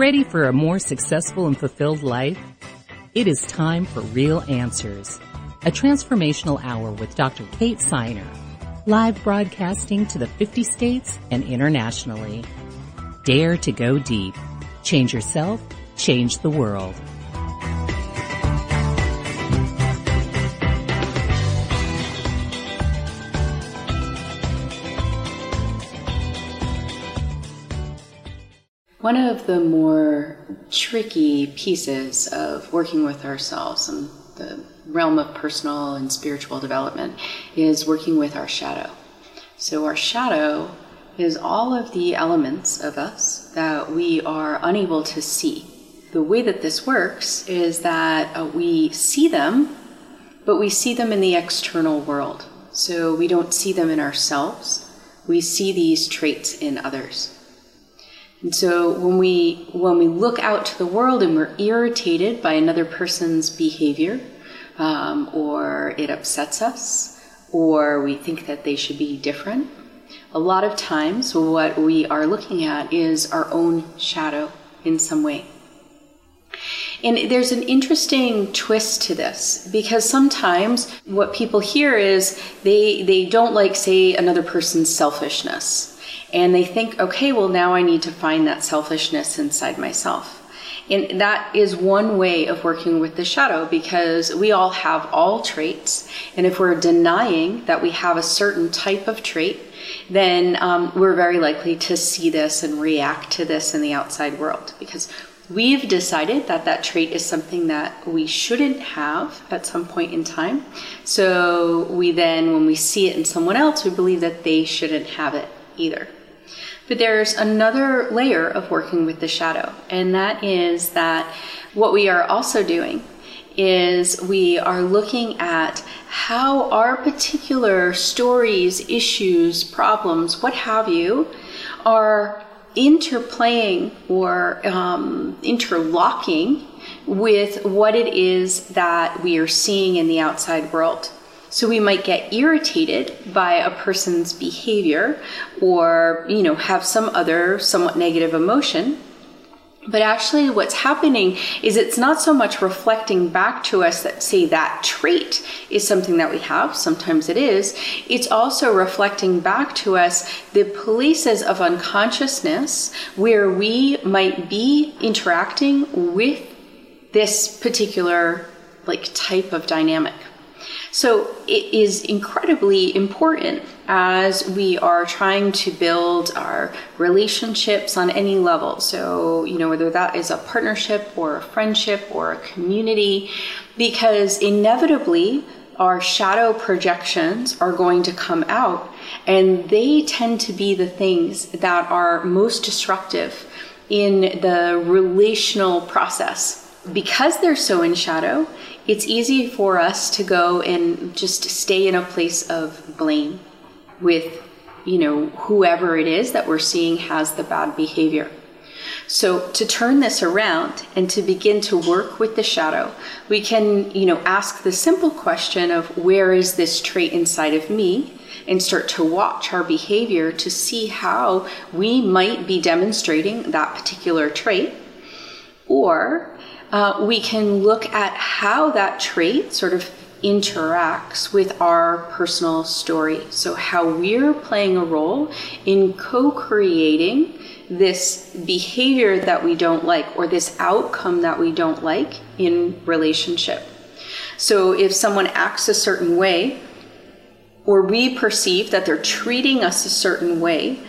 Ready for a more successful and fulfilled life? It is time for Real Answers, a transformational hour with Dr. Kate Siner, live broadcasting to the 50 states and internationally. Dare to go deep. Change yourself, change the world. One of the more tricky pieces of working with ourselves in the realm of personal and spiritual development is working with our shadow. So, our shadow is all of the elements of us that we are unable to see. The way that this works is that uh, we see them, but we see them in the external world. So, we don't see them in ourselves, we see these traits in others. And so when we when we look out to the world and we're irritated by another person's behavior, um, or it upsets us, or we think that they should be different, a lot of times what we are looking at is our own shadow in some way. And there's an interesting twist to this because sometimes what people hear is they they don't like say another person's selfishness and they think, okay, well, now I need to find that selfishness inside myself. And that is one way of working with the shadow because we all have all traits. And if we're denying that we have a certain type of trait, then um, we're very likely to see this and react to this in the outside world because we've decided that that trait is something that we shouldn't have at some point in time. So we then, when we see it in someone else, we believe that they shouldn't have it either. But there's another layer of working with the shadow, and that is that what we are also doing is we are looking at how our particular stories, issues, problems, what have you, are interplaying or um, interlocking with what it is that we are seeing in the outside world. So we might get irritated by a person's behavior or, you know, have some other somewhat negative emotion. But actually, what's happening is it's not so much reflecting back to us that, say, that trait is something that we have. Sometimes it is. It's also reflecting back to us the places of unconsciousness where we might be interacting with this particular like type of dynamic. So it is incredibly important as we are trying to build our relationships on any level. So, you know, whether that is a partnership or a friendship or a community, because inevitably our shadow projections are going to come out and they tend to be the things that are most destructive in the relational process. Because they're so in shadow, it's easy for us to go and just stay in a place of blame with, you know, whoever it is that we're seeing has the bad behavior. So to turn this around and to begin to work with the shadow, we can, you know, ask the simple question of where is this trait inside of me? And start to watch our behavior to see how we might be demonstrating that particular trait. Or uh, we can look at how that trait sort of interacts with our personal story. So, how we're playing a role in co creating this behavior that we don't like or this outcome that we don't like in relationship. So, if someone acts a certain way, or we perceive that they're treating us a certain way,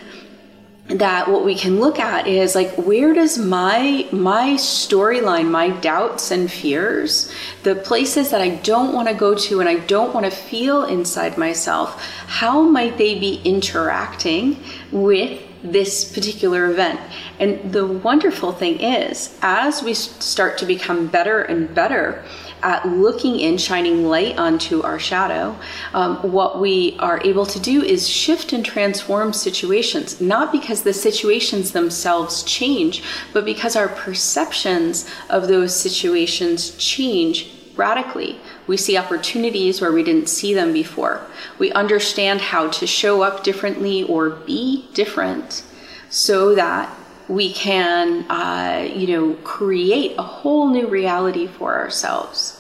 that what we can look at is like where does my my storyline my doubts and fears the places that i don't want to go to and i don't want to feel inside myself how might they be interacting with this particular event? And the wonderful thing is as we start to become better and better at looking in, shining light onto our shadow, um, what we are able to do is shift and transform situations, not because the situations themselves change, but because our perceptions of those situations change radically. We see opportunities where we didn't see them before. We understand how to show up differently or be different so that we can, uh, you know, create a whole new reality for ourselves.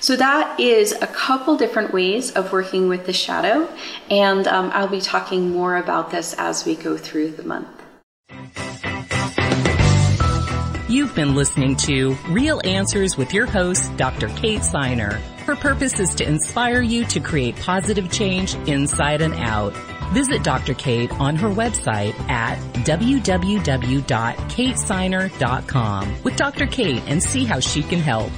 So that is a couple different ways of working with the shadow, and um, I'll be talking more about this as we go through the month. You've been listening to Real Answers with your host, Dr. Kate Siner. Her purpose is to inspire you to create positive change inside and out. Visit Dr. Kate on her website at www.katesiner.com with Dr. Kate and see how she can help.